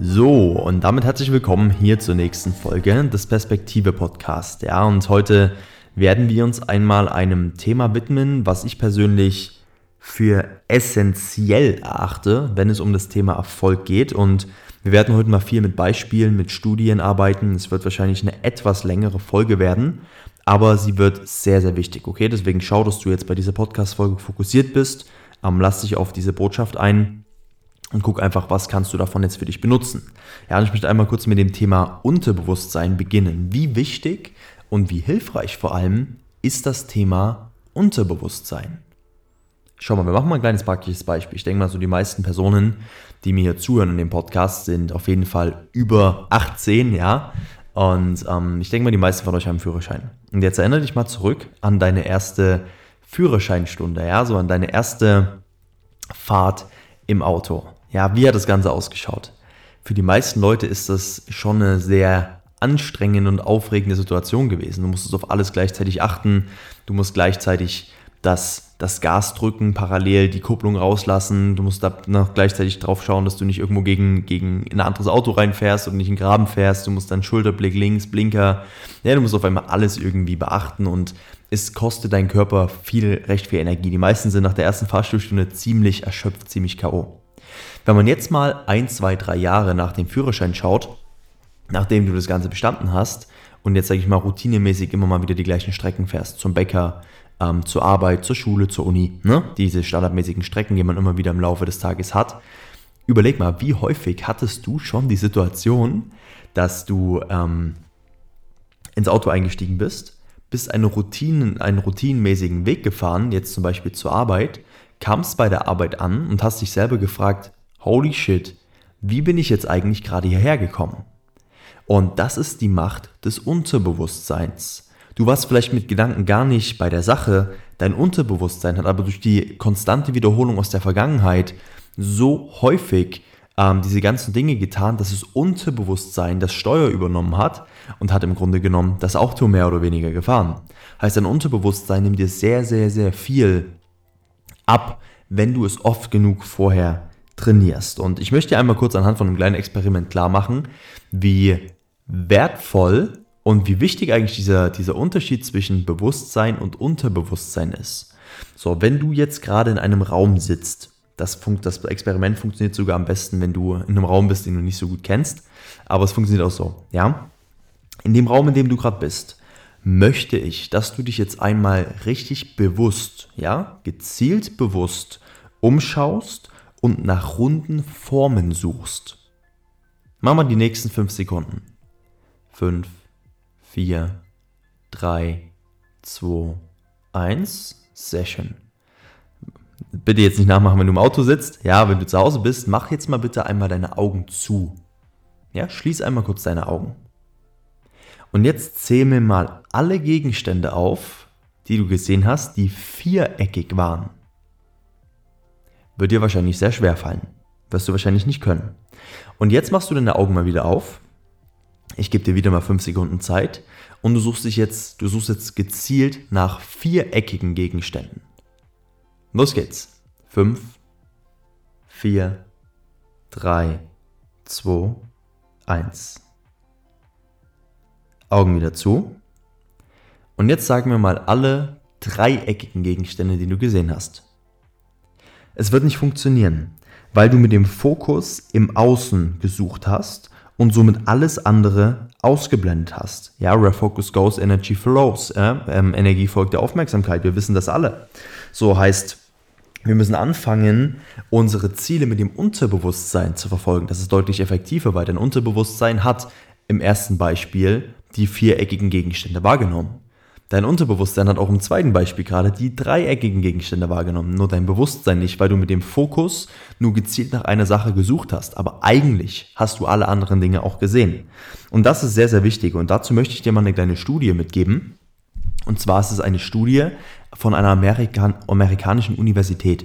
So, und damit herzlich willkommen hier zur nächsten Folge des Perspektive Podcast. Ja, und heute werden wir uns einmal einem Thema widmen, was ich persönlich für essentiell erachte, wenn es um das Thema Erfolg geht. Und wir werden heute mal viel mit Beispielen, mit Studien arbeiten. Es wird wahrscheinlich eine etwas längere Folge werden, aber sie wird sehr, sehr wichtig. Okay, deswegen schau, dass du jetzt bei dieser Podcast-Folge fokussiert bist. Ähm, lass dich auf diese Botschaft ein und guck einfach, was kannst du davon jetzt für dich benutzen. Ja, und ich möchte einmal kurz mit dem Thema Unterbewusstsein beginnen. Wie wichtig und wie hilfreich vor allem ist das Thema Unterbewusstsein? Schau mal, wir machen mal ein kleines praktisches Beispiel. Ich denke mal, so die meisten Personen, die mir hier zuhören in dem Podcast, sind auf jeden Fall über 18, ja. Und ähm, ich denke mal, die meisten von euch haben Führerschein. Und jetzt erinnere dich mal zurück an deine erste Führerscheinstunde, ja, so an deine erste Fahrt im Auto. Ja, wie hat das Ganze ausgeschaut? Für die meisten Leute ist das schon eine sehr anstrengende und aufregende Situation gewesen. Du musstest auf alles gleichzeitig achten. Du musst gleichzeitig das, das Gas drücken, parallel die Kupplung rauslassen. Du musst da noch gleichzeitig drauf schauen, dass du nicht irgendwo gegen, gegen ein anderes Auto reinfährst und nicht in den Graben fährst. Du musst dann Schulterblick links, Blinker. Ja, du musst auf einmal alles irgendwie beachten und es kostet deinen Körper viel, recht viel Energie. Die meisten sind nach der ersten Fahrstuhlstunde ziemlich erschöpft, ziemlich K.O. Wenn man jetzt mal ein, zwei, drei Jahre nach dem Führerschein schaut, nachdem du das Ganze bestanden hast und jetzt sage ich mal routinemäßig immer mal wieder die gleichen Strecken fährst, zum Bäcker, ähm, zur Arbeit, zur Schule, zur Uni, ne? diese standardmäßigen Strecken, die man immer wieder im Laufe des Tages hat, überleg mal, wie häufig hattest du schon die Situation, dass du ähm, ins Auto eingestiegen bist, bist eine Routine, einen routinenmäßigen Weg gefahren, jetzt zum Beispiel zur Arbeit, kamst bei der Arbeit an und hast dich selber gefragt, holy shit, wie bin ich jetzt eigentlich gerade hierher gekommen? Und das ist die Macht des Unterbewusstseins. Du warst vielleicht mit Gedanken gar nicht bei der Sache, dein Unterbewusstsein hat aber durch die konstante Wiederholung aus der Vergangenheit so häufig ähm, diese ganzen Dinge getan, dass das Unterbewusstsein das Steuer übernommen hat und hat im Grunde genommen das Auto mehr oder weniger gefahren. Heißt, dein Unterbewusstsein nimmt dir sehr, sehr, sehr viel ab, wenn du es oft genug vorher trainierst. Und ich möchte dir einmal kurz anhand von einem kleinen Experiment klar machen, wie wertvoll und wie wichtig eigentlich dieser, dieser Unterschied zwischen Bewusstsein und Unterbewusstsein ist. So, wenn du jetzt gerade in einem Raum sitzt, das, das Experiment funktioniert sogar am besten, wenn du in einem Raum bist, den du nicht so gut kennst, aber es funktioniert auch so, ja? In dem Raum, in dem du gerade bist, möchte ich, dass du dich jetzt einmal richtig bewusst, ja, gezielt bewusst umschaust und nach runden Formen suchst. Mach mal die nächsten 5 Sekunden. 5, 4, 3, 2, 1, Session. Bitte jetzt nicht nachmachen, wenn du im Auto sitzt. Ja, wenn du zu Hause bist, mach jetzt mal bitte einmal deine Augen zu. Ja, schließ einmal kurz deine Augen. Und jetzt zähl mir mal alle Gegenstände auf, die du gesehen hast, die viereckig waren wird dir wahrscheinlich sehr schwer fallen. Wirst du wahrscheinlich nicht können. Und jetzt machst du deine Augen mal wieder auf. Ich gebe dir wieder mal 5 Sekunden Zeit und du suchst dich jetzt, du suchst jetzt gezielt nach viereckigen Gegenständen. Los geht's. 5, 4, 3, 2, 1. Augen wieder zu. Und jetzt sagen wir mal alle dreieckigen Gegenstände, die du gesehen hast. Es wird nicht funktionieren, weil du mit dem Fokus im Außen gesucht hast und somit alles andere ausgeblendet hast. Ja, where focus goes, energy flows. Äh? Ähm, Energie folgt der Aufmerksamkeit. Wir wissen das alle. So heißt, wir müssen anfangen, unsere Ziele mit dem Unterbewusstsein zu verfolgen. Das ist deutlich effektiver, weil dein Unterbewusstsein hat im ersten Beispiel die viereckigen Gegenstände wahrgenommen. Dein Unterbewusstsein hat auch im zweiten Beispiel gerade die dreieckigen Gegenstände wahrgenommen, nur dein Bewusstsein nicht, weil du mit dem Fokus nur gezielt nach einer Sache gesucht hast. Aber eigentlich hast du alle anderen Dinge auch gesehen. Und das ist sehr, sehr wichtig. Und dazu möchte ich dir mal eine kleine Studie mitgeben. Und zwar ist es eine Studie von einer Amerikan amerikanischen Universität.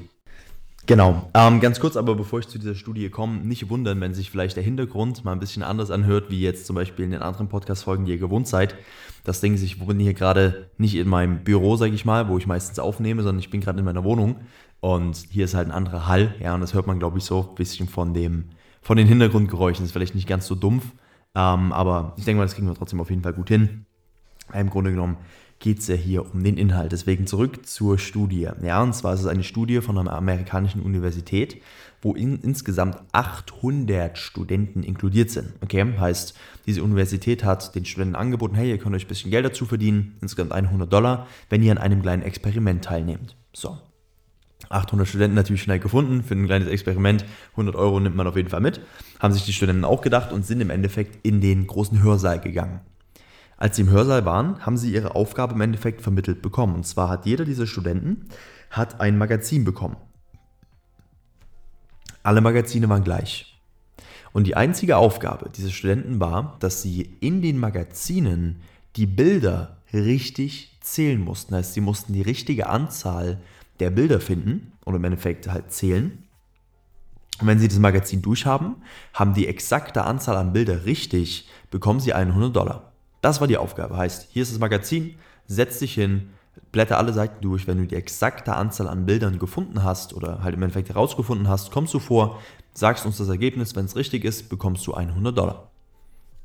Genau. Ähm, ganz kurz, aber bevor ich zu dieser Studie komme, nicht wundern, wenn sich vielleicht der Hintergrund mal ein bisschen anders anhört, wie jetzt zum Beispiel in den anderen Podcast-Folgen, die ihr gewohnt seid. Das denken sich, ich bin hier gerade nicht in meinem Büro, sage ich mal, wo ich meistens aufnehme, sondern ich bin gerade in meiner Wohnung. Und hier ist halt ein anderer Hall, ja, und das hört man, glaube ich, so ein bisschen von dem, von den Hintergrundgeräuschen. Ist vielleicht nicht ganz so dumpf, ähm, aber ich denke mal, das kriegen wir trotzdem auf jeden Fall gut hin. Im Grunde genommen geht es ja hier um den Inhalt. Deswegen zurück zur Studie. Ja, und zwar ist es eine Studie von einer amerikanischen Universität, wo in, insgesamt 800 Studenten inkludiert sind. Okay, heißt, diese Universität hat den Studenten angeboten, hey, ihr könnt euch ein bisschen Geld dazu verdienen, insgesamt 100 Dollar, wenn ihr an einem kleinen Experiment teilnehmt. So. 800 Studenten natürlich schnell gefunden für ein kleines Experiment. 100 Euro nimmt man auf jeden Fall mit. Haben sich die Studenten auch gedacht und sind im Endeffekt in den großen Hörsaal gegangen. Als sie im Hörsaal waren, haben sie ihre Aufgabe im Endeffekt vermittelt bekommen. Und zwar hat jeder dieser Studenten hat ein Magazin bekommen. Alle Magazine waren gleich. Und die einzige Aufgabe dieser Studenten war, dass sie in den Magazinen die Bilder richtig zählen mussten. Das heißt, sie mussten die richtige Anzahl der Bilder finden und im Endeffekt halt zählen. Und wenn sie das Magazin durchhaben, haben die exakte Anzahl an Bilder richtig, bekommen sie 100 Dollar. Das war die Aufgabe. Heißt, hier ist das Magazin, setz dich hin, blätter alle Seiten durch. Wenn du die exakte Anzahl an Bildern gefunden hast oder halt im Endeffekt herausgefunden hast, kommst du vor, sagst uns das Ergebnis. Wenn es richtig ist, bekommst du 100 Dollar.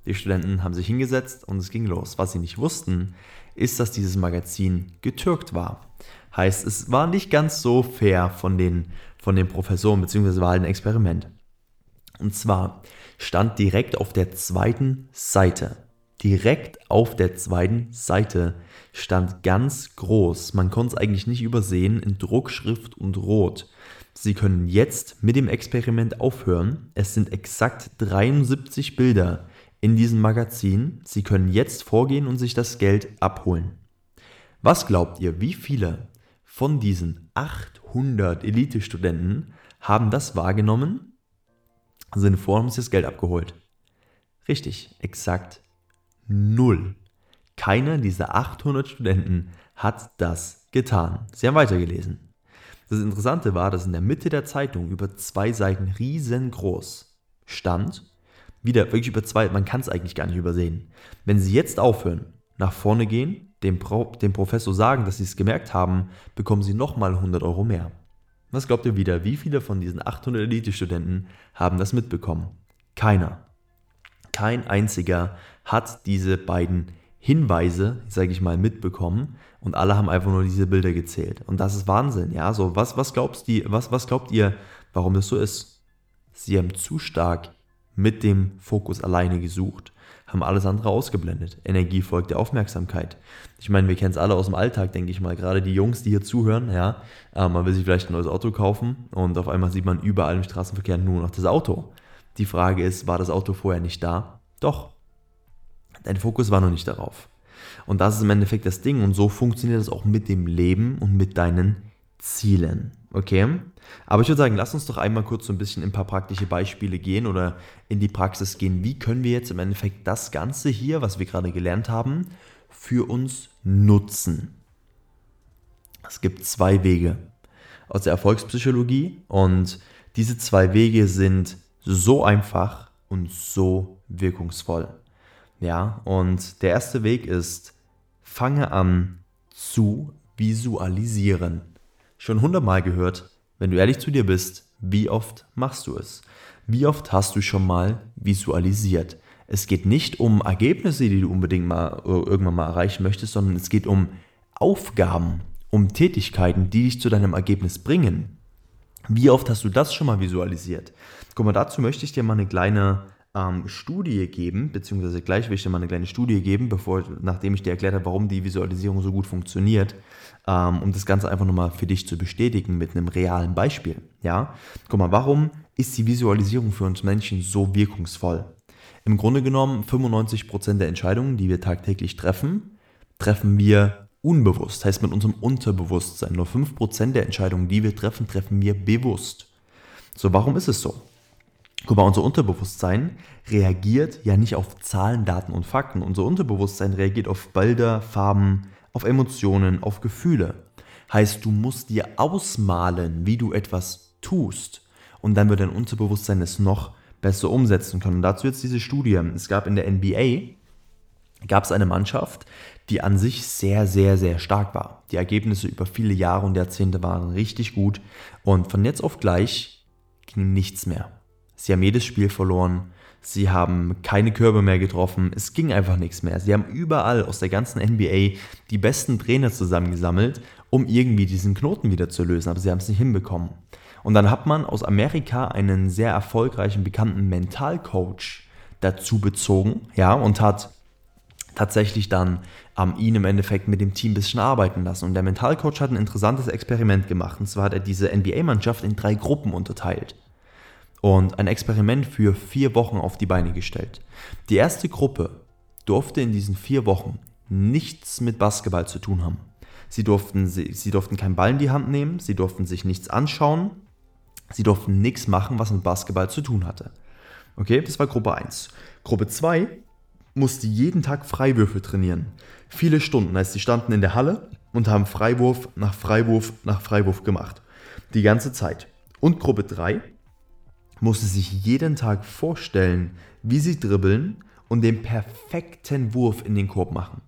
Die Studenten haben sich hingesetzt und es ging los. Was sie nicht wussten, ist, dass dieses Magazin getürkt war. Heißt, es war nicht ganz so fair von den, von den Professoren, beziehungsweise war halt ein Experiment. Und zwar stand direkt auf der zweiten Seite direkt auf der zweiten Seite stand ganz groß, man konnte es eigentlich nicht übersehen, in Druckschrift und Rot. Sie können jetzt mit dem Experiment aufhören. Es sind exakt 73 Bilder in diesem Magazin. Sie können jetzt vorgehen und sich das Geld abholen. Was glaubt ihr, wie viele von diesen 800 Elite-Studenten haben das wahrgenommen, sind vor und haben sich das Geld abgeholt? Richtig, exakt Null. Keiner dieser 800 Studenten hat das getan. Sie haben weitergelesen. Das Interessante war, dass in der Mitte der Zeitung über zwei Seiten riesengroß stand, wieder wirklich über zwei, man kann es eigentlich gar nicht übersehen. Wenn Sie jetzt aufhören, nach vorne gehen, dem, Pro, dem Professor sagen, dass Sie es gemerkt haben, bekommen Sie nochmal 100 Euro mehr. Was glaubt ihr wieder, wie viele von diesen 800 Elite-Studenten haben das mitbekommen? Keiner. Kein einziger hat diese beiden Hinweise, sage ich mal, mitbekommen und alle haben einfach nur diese Bilder gezählt. Und das ist Wahnsinn, ja. So, was, was, glaubst die, was, was glaubt ihr, warum das so ist? Sie haben zu stark mit dem Fokus alleine gesucht, haben alles andere ausgeblendet. Energie folgt der Aufmerksamkeit. Ich meine, wir kennen es alle aus dem Alltag, denke ich mal. Gerade die Jungs, die hier zuhören, ja, äh, man will sich vielleicht ein neues Auto kaufen und auf einmal sieht man überall im Straßenverkehr nur noch das Auto. Die Frage ist, war das Auto vorher nicht da? Doch, Dein Fokus war noch nicht darauf. Und das ist im Endeffekt das Ding. Und so funktioniert es auch mit dem Leben und mit deinen Zielen. Okay? Aber ich würde sagen, lass uns doch einmal kurz so ein bisschen in ein paar praktische Beispiele gehen oder in die Praxis gehen. Wie können wir jetzt im Endeffekt das Ganze hier, was wir gerade gelernt haben, für uns nutzen? Es gibt zwei Wege aus der Erfolgspsychologie und diese zwei Wege sind so einfach und so wirkungsvoll. Ja, und der erste Weg ist, fange an zu visualisieren. Schon hundertmal gehört, wenn du ehrlich zu dir bist, wie oft machst du es? Wie oft hast du schon mal visualisiert? Es geht nicht um Ergebnisse, die du unbedingt mal äh, irgendwann mal erreichen möchtest, sondern es geht um Aufgaben, um Tätigkeiten, die dich zu deinem Ergebnis bringen. Wie oft hast du das schon mal visualisiert? Guck mal, dazu möchte ich dir mal eine kleine ähm, Studie geben, beziehungsweise gleich will ich dir mal eine kleine Studie geben, bevor, nachdem ich dir erklärt habe, warum die Visualisierung so gut funktioniert, ähm, um das Ganze einfach nochmal für dich zu bestätigen mit einem realen Beispiel. Ja, guck mal, warum ist die Visualisierung für uns Menschen so wirkungsvoll? Im Grunde genommen 95% der Entscheidungen, die wir tagtäglich treffen, treffen wir unbewusst, heißt mit unserem Unterbewusstsein. Nur 5% der Entscheidungen, die wir treffen, treffen wir bewusst. So, warum ist es so? Guck mal, unser Unterbewusstsein reagiert ja nicht auf Zahlen, Daten und Fakten. Unser Unterbewusstsein reagiert auf Bilder, Farben, auf Emotionen, auf Gefühle. Heißt, du musst dir ausmalen, wie du etwas tust. Und dann wird dein Unterbewusstsein es noch besser umsetzen können. Und dazu jetzt diese Studie. Es gab in der NBA, gab es eine Mannschaft, die an sich sehr, sehr, sehr stark war. Die Ergebnisse über viele Jahre und Jahrzehnte waren richtig gut. Und von jetzt auf gleich ging nichts mehr. Sie haben jedes Spiel verloren. Sie haben keine Körbe mehr getroffen. Es ging einfach nichts mehr. Sie haben überall aus der ganzen NBA die besten Trainer zusammengesammelt, um irgendwie diesen Knoten wieder zu lösen. Aber sie haben es nicht hinbekommen. Und dann hat man aus Amerika einen sehr erfolgreichen, bekannten Mentalcoach dazu bezogen, ja, und hat tatsächlich dann ähm, ihn im Endeffekt mit dem Team ein bisschen arbeiten lassen. Und der Mentalcoach hat ein interessantes Experiment gemacht. Und zwar hat er diese NBA-Mannschaft in drei Gruppen unterteilt und ein Experiment für vier Wochen auf die Beine gestellt. Die erste Gruppe durfte in diesen vier Wochen nichts mit Basketball zu tun haben. Sie durften, sie, sie durften keinen Ball in die Hand nehmen, sie durften sich nichts anschauen, sie durften nichts machen, was mit Basketball zu tun hatte. Okay, das war Gruppe 1. Gruppe 2 musste jeden Tag Freiwürfe trainieren. Viele Stunden, heißt, sie standen in der Halle und haben Freiwurf nach Freiwurf nach Freiwurf gemacht. Die ganze Zeit. Und Gruppe 3 musste sich jeden Tag vorstellen, wie sie dribbeln und den perfekten Wurf in den Korb machen.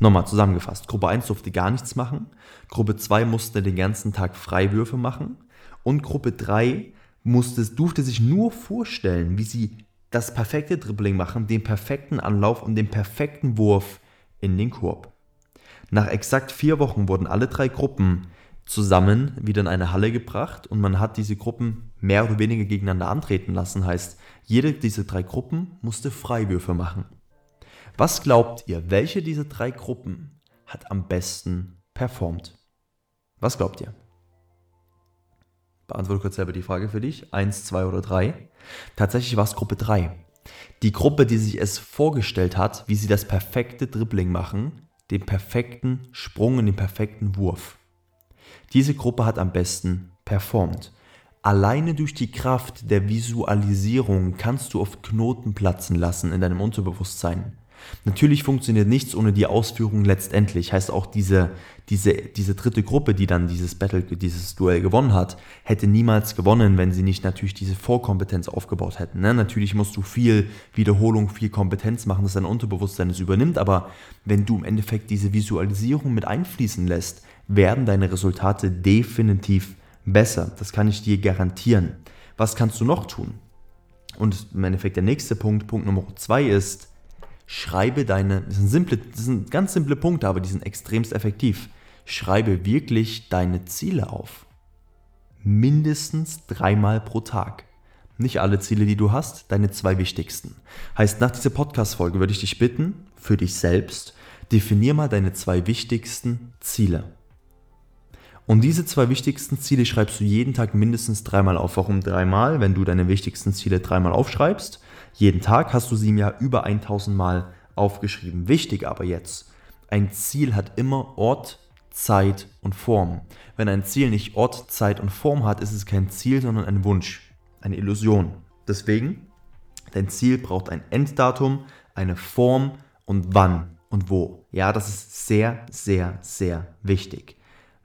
Nochmal zusammengefasst, Gruppe 1 durfte gar nichts machen, Gruppe 2 musste den ganzen Tag Freiwürfe machen und Gruppe 3 musste, durfte sich nur vorstellen, wie sie das perfekte Dribbling machen, den perfekten Anlauf und den perfekten Wurf in den Korb. Nach exakt vier Wochen wurden alle drei Gruppen zusammen wieder in eine Halle gebracht und man hat diese Gruppen mehr oder weniger gegeneinander antreten lassen. Heißt, jede dieser drei Gruppen musste Freiwürfe machen. Was glaubt ihr, welche dieser drei Gruppen hat am besten performt? Was glaubt ihr? Beantworte kurz selber die Frage für dich. Eins, zwei oder drei. Tatsächlich war es Gruppe 3. Die Gruppe, die sich es vorgestellt hat, wie sie das perfekte Dribbling machen, den perfekten Sprung und den perfekten Wurf. Diese Gruppe hat am besten performt. Alleine durch die Kraft der Visualisierung kannst du oft Knoten platzen lassen in deinem Unterbewusstsein. Natürlich funktioniert nichts ohne die Ausführung letztendlich. Heißt auch diese, diese, diese dritte Gruppe, die dann dieses Battle, dieses Duell gewonnen hat, hätte niemals gewonnen, wenn sie nicht natürlich diese Vorkompetenz aufgebaut hätten. Ne? Natürlich musst du viel Wiederholung, viel Kompetenz machen, dass dein Unterbewusstsein es übernimmt, aber wenn du im Endeffekt diese Visualisierung mit einfließen lässt, werden deine Resultate definitiv besser. Das kann ich dir garantieren. Was kannst du noch tun? Und im Endeffekt der nächste Punkt, Punkt Nummer zwei ist, schreibe deine, das sind, simple, das sind ganz simple Punkte, aber die sind extremst effektiv. Schreibe wirklich deine Ziele auf. Mindestens dreimal pro Tag. Nicht alle Ziele, die du hast, deine zwei wichtigsten. Heißt, nach dieser Podcast-Folge würde ich dich bitten, für dich selbst, definier mal deine zwei wichtigsten Ziele. Und diese zwei wichtigsten Ziele schreibst du jeden Tag mindestens dreimal auf. Warum dreimal? Wenn du deine wichtigsten Ziele dreimal aufschreibst, jeden Tag hast du sie Jahr über 1000 Mal aufgeschrieben. Wichtig aber jetzt, ein Ziel hat immer Ort, Zeit und Form. Wenn ein Ziel nicht Ort, Zeit und Form hat, ist es kein Ziel, sondern ein Wunsch, eine Illusion. Deswegen, dein Ziel braucht ein Enddatum, eine Form und wann und wo. Ja, das ist sehr, sehr, sehr wichtig.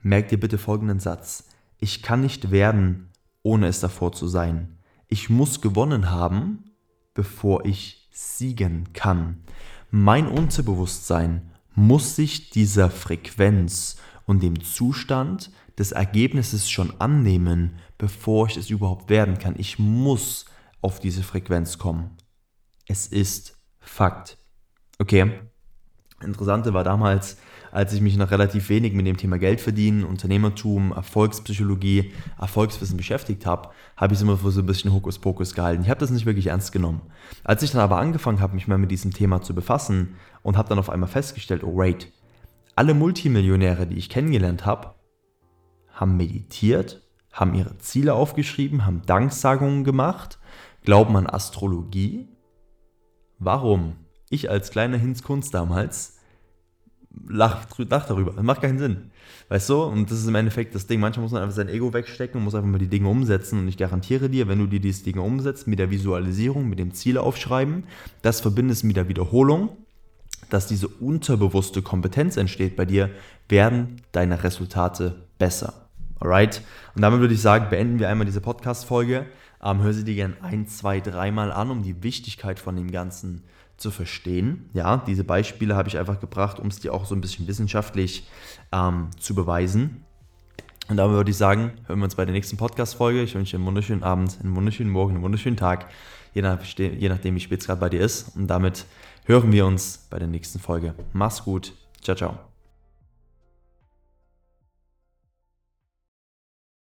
Merk dir bitte folgenden Satz. Ich kann nicht werden, ohne es davor zu sein. Ich muss gewonnen haben, bevor ich siegen kann. Mein Unterbewusstsein muss sich dieser Frequenz und dem Zustand des Ergebnisses schon annehmen, bevor ich es überhaupt werden kann. Ich muss auf diese Frequenz kommen. Es ist Fakt. Okay. Interessante war damals, als ich mich noch relativ wenig mit dem Thema Geld verdienen, Unternehmertum, Erfolgspsychologie, Erfolgswissen beschäftigt habe, habe ich es immer für so ein bisschen Hokuspokus gehalten. Ich habe das nicht wirklich ernst genommen. Als ich dann aber angefangen habe, mich mal mit diesem Thema zu befassen und habe dann auf einmal festgestellt, oh wait, alle Multimillionäre, die ich kennengelernt habe, haben meditiert, haben ihre Ziele aufgeschrieben, haben Danksagungen gemacht, glauben an Astrologie. Warum? Ich als kleiner Hinz Kunst damals lach, lach darüber. Das macht keinen Sinn. Weißt du? Und das ist im Endeffekt das Ding. Manchmal muss man einfach sein Ego wegstecken und muss einfach mal die Dinge umsetzen. Und ich garantiere dir, wenn du dir diese Dinge umsetzt, mit der Visualisierung, mit dem Ziel aufschreiben, das verbindest mit der Wiederholung, dass diese unterbewusste Kompetenz entsteht bei dir, werden deine Resultate besser. Alright? Und damit würde ich sagen, beenden wir einmal diese Podcast-Folge. Ähm, hör sie dir gerne ein, zwei, dreimal an, um die Wichtigkeit von dem Ganzen zu verstehen. Ja, diese Beispiele habe ich einfach gebracht, um es dir auch so ein bisschen wissenschaftlich ähm, zu beweisen. Und damit würde ich sagen, hören wir uns bei der nächsten Podcast-Folge. Ich wünsche dir einen wunderschönen Abend, einen wunderschönen Morgen, einen wunderschönen Tag, je, nach, je nachdem, wie spät es gerade bei dir ist. Und damit hören wir uns bei der nächsten Folge. Mach's gut. Ciao, ciao.